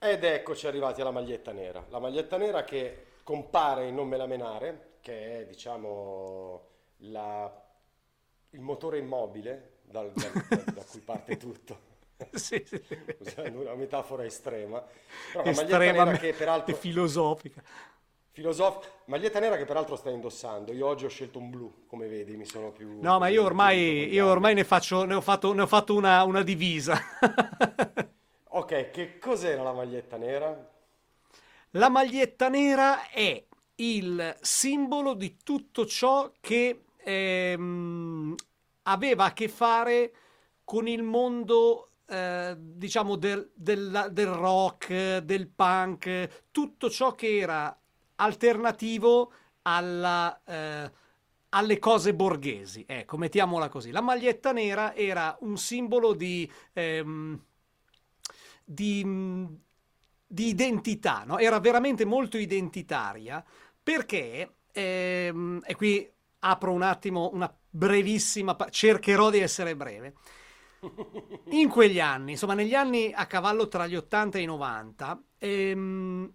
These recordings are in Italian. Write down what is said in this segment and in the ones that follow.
Ed eccoci arrivati alla maglietta nera. La maglietta nera che compare in Non me la menare, che è diciamo la- il motore immobile dal- dal- da, cui parte tutto. Sì, sì. Usando una metafora estrema. Però una maglietta nera che peraltro filosofica. filosof- maglietta nera che peraltro stai indossando. Io oggi ho scelto un blu, come vedi, mi sono più No, ma io ormai, io ormai ne, faccio, ne ho fatto, ne ho fatto una, una divisa. Ok, che cos'era la maglietta nera? La maglietta nera è il simbolo di tutto ciò che ehm, aveva a che fare con il mondo, eh, diciamo, del, del- del rock, del punk, tutto ciò che era alternativo alla, eh, alle cose borghesi. Ecco, mettiamola così. La maglietta nera era un simbolo di... ehm, di, di identità, no? era veramente molto identitaria perché, ehm, e qui apro un attimo una brevissima, cercherò di essere breve, in quegli anni, insomma negli anni a cavallo tra gli 80 e i 90, ehm,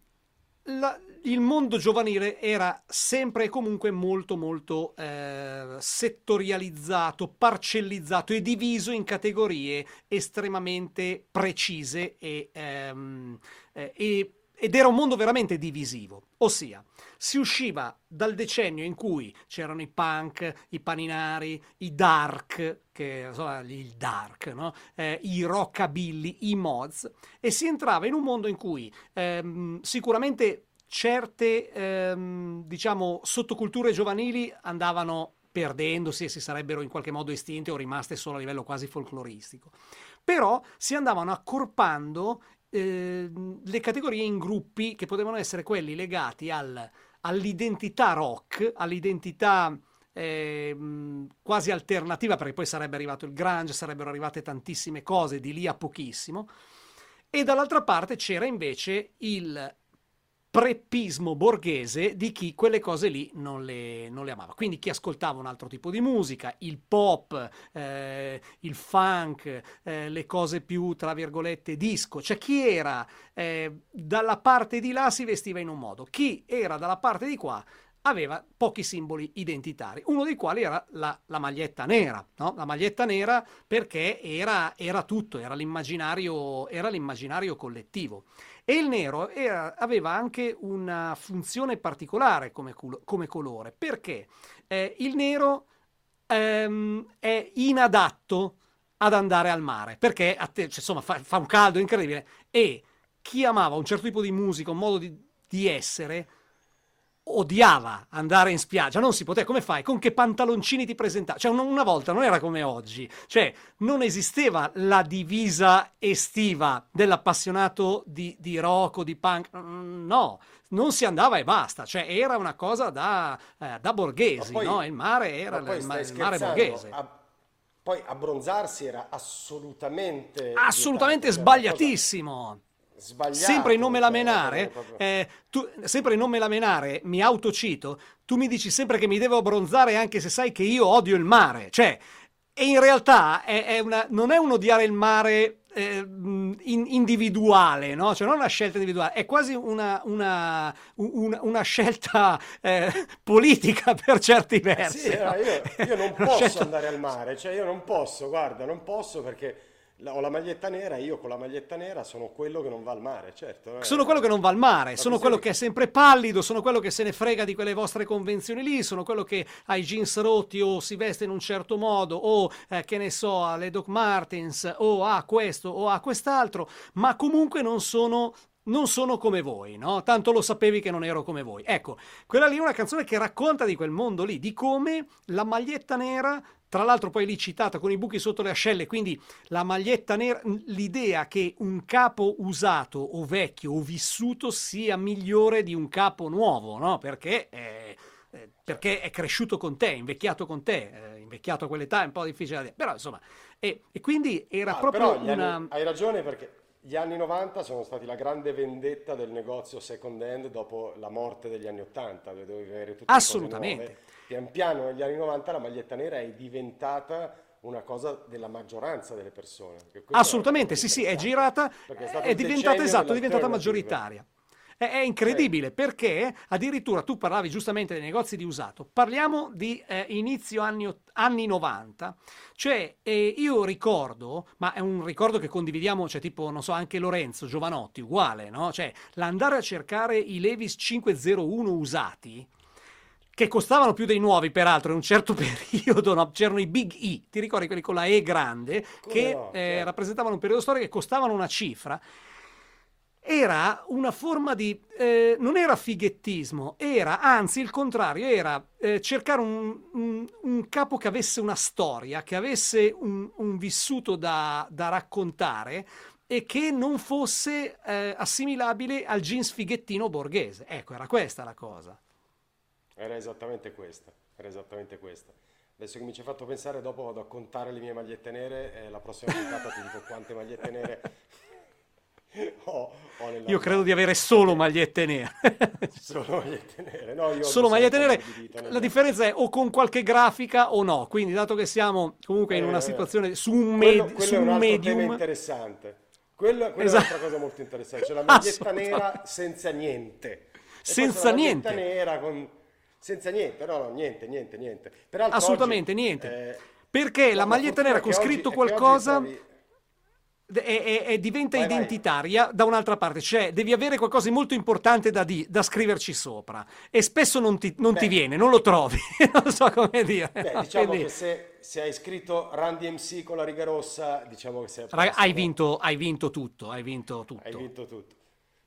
la- il mondo giovanile era sempre e comunque molto molto eh, settorializzato, parcellizzato e diviso in categorie estremamente precise e, ehm, eh, e- ed era un mondo veramente divisivo, ossia si usciva dal decennio in cui c'erano i punk, i paninari, i dark, che insomma il dark, no? Eh, i rockabilly, i mods, e si entrava in un mondo in cui ehm, sicuramente certe ehm, diciamo sottoculture giovanili andavano perdendosi e si sarebbero in qualche modo estinte o rimaste solo a livello quasi folcloristico. Però si andavano accorpando ehm, le categorie in gruppi che potevano essere quelli legati al- all'identità rock, all'identità ehm, quasi alternativa, perché poi sarebbe arrivato il grunge, sarebbero arrivate tantissime cose di lì a pochissimo, e dall'altra parte c'era invece il preppismo borghese di chi quelle cose lì non le, non le amava. Quindi chi ascoltava un altro tipo di musica, il pop, eh, il funk, eh, le cose più, tra virgolette, disco. Cioè chi era eh, dalla parte di là si vestiva in un modo, chi era dalla parte di qua aveva pochi simboli identitari, uno dei quali era la, la maglietta nera, no? La maglietta nera perché era, era tutto, era l'immaginario, era l'immaginario collettivo. E il nero era- aveva anche una funzione particolare come, come colore, perché eh, il nero ehm, è inadatto ad andare al mare, perché te- cioè, insomma, fa, fa un caldo incredibile e chi amava un certo tipo di musica, un modo di, di essere, odiava andare in spiaggia, non si poteva, come fai? Con che pantaloncini ti presentavi? Cioè, una, volta non era come oggi, cioè, non esisteva la divisa estiva dell'appassionato di, di rock o di punk, Mm, no, non si andava e basta, cioè, era una cosa da, eh, da borghesi, poi- no? Il mare era il, ma- il mare borghese. A- poi abbronzarsi era assolutamente Assolutamente sbagliatissimo. Sbagliata, Sempre in non me la cioè, menare, eh, tu, sempre in non me la menare, mi autocito, tu mi dici sempre che mi devo abbronzare anche se sai che io odio il mare. Cioè, e in realtà è, è una, non è un odiare il mare eh, in- individuale, no? Cioè non una scelta individuale, è quasi una, una- una- una scelta eh, politica per certi versi. Sì, no? eh, io, io non posso scelta- andare al mare, cioè io non posso, guarda, non posso perché ho la maglietta nera io con la maglietta nera sono quello che non va al mare, certo. eh. Sono quello che non va al mare, La sono quello che è sempre pallido, sono quello che se ne frega di quelle vostre convenzioni lì, sono quello che ha i jeans rotti o si veste in un certo modo o eh, che ne so, ha le Doc Martens o ha questo o ha quest'altro, ma comunque non sono non sono come voi, no? Tanto lo sapevi che non ero come voi. Ecco, quella lì è una canzone che racconta di quel mondo lì, di come la maglietta nera, tra l'altro poi lì citata con i buchi sotto le ascelle, quindi la maglietta nera, l'idea che un capo usato o vecchio o vissuto sia migliore di un capo nuovo, no? Perché... eh, eh, perché è cresciuto con te, invecchiato con te, eh, invecchiato a quell'età è un po' difficile da dire, però insomma, e, e quindi era Ah, proprio anni- una... hai ragione perché gli anni 90 sono stati la grande vendetta del negozio second hand dopo la morte degli anni 80, dove dovevi avere tutte Assolutamente. Pian piano negli anni 90 la maglietta nera è diventata una cosa della maggioranza delle persone. Assolutamente, sì, sì, è girata, è, è diventata esatto, è diventata maggioritaria. È, è incredibile sì. perché addirittura tu parlavi giustamente dei negozi di usato, parliamo di eh, inizio anni, anni 90, cioè eh, io ricordo, ma è un ricordo che condividiamo, cioè tipo, non so, anche Lorenzo Giovanotti, uguale, no? Cioè l'andare a cercare i Levis 501 usati, che costavano più dei nuovi, peraltro, in un certo periodo no? c'erano i Big E, ti ricordi quelli con la E grande, Come che no, eh, certo. rappresentavano un periodo storico che costavano una cifra. Era una forma di... Eh, non era fighettismo, era anzi il contrario, era eh, cercare un, un, un, capo che avesse una storia, che avesse un, un vissuto da, da raccontare, e che non fosse eh, assimilabile al jeans fighettino borghese. Ecco, era questa la cosa. Era esattamente questa, era esattamente questa. Adesso che mi ci hai fatto pensare, dopo vado a contare le mie magliette nere e la prossima puntata ti dico quante magliette nere ho, ho nella Io credo di avere solo magliette nere. solo magliette nere, no, io Solo magliette nere. La differenza è o con qualche grafica o no, quindi dato che siamo comunque in una eh, situazione su un, med- quello, quello su un, un medium... interessante. Quello, quello esatto. è un'altra cosa molto interessante, cioè la maglietta nera senza niente. E senza niente. Nera con senza niente, no, no, niente, niente, niente. Peraltro Assolutamente oggi, niente. Eh, Perché la maglietta nera con scritto qualcosa... E, e, e, diventa vai, identitaria vai. da un'altra parte, cioè devi avere qualcosa di molto importante da, di, da scriverci sopra e spesso non ti, non ti viene, non lo trovi, non so come dire. Beh, diciamo Quindi... che se, se, hai scritto Randy MC con la riga rossa, diciamo che sei... Raga, hai, vinto, hai vinto tutto, hai vinto tutto. Hai vinto tutto.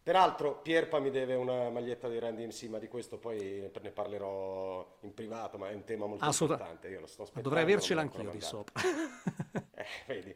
Peraltro Pierpa mi deve una maglietta di Randy MC, ma di questo poi ne parlerò in privato, ma è un tema molto importante. Io lo sto aspettando. Dovrei avercela anch'io di sopra. eh, vedi.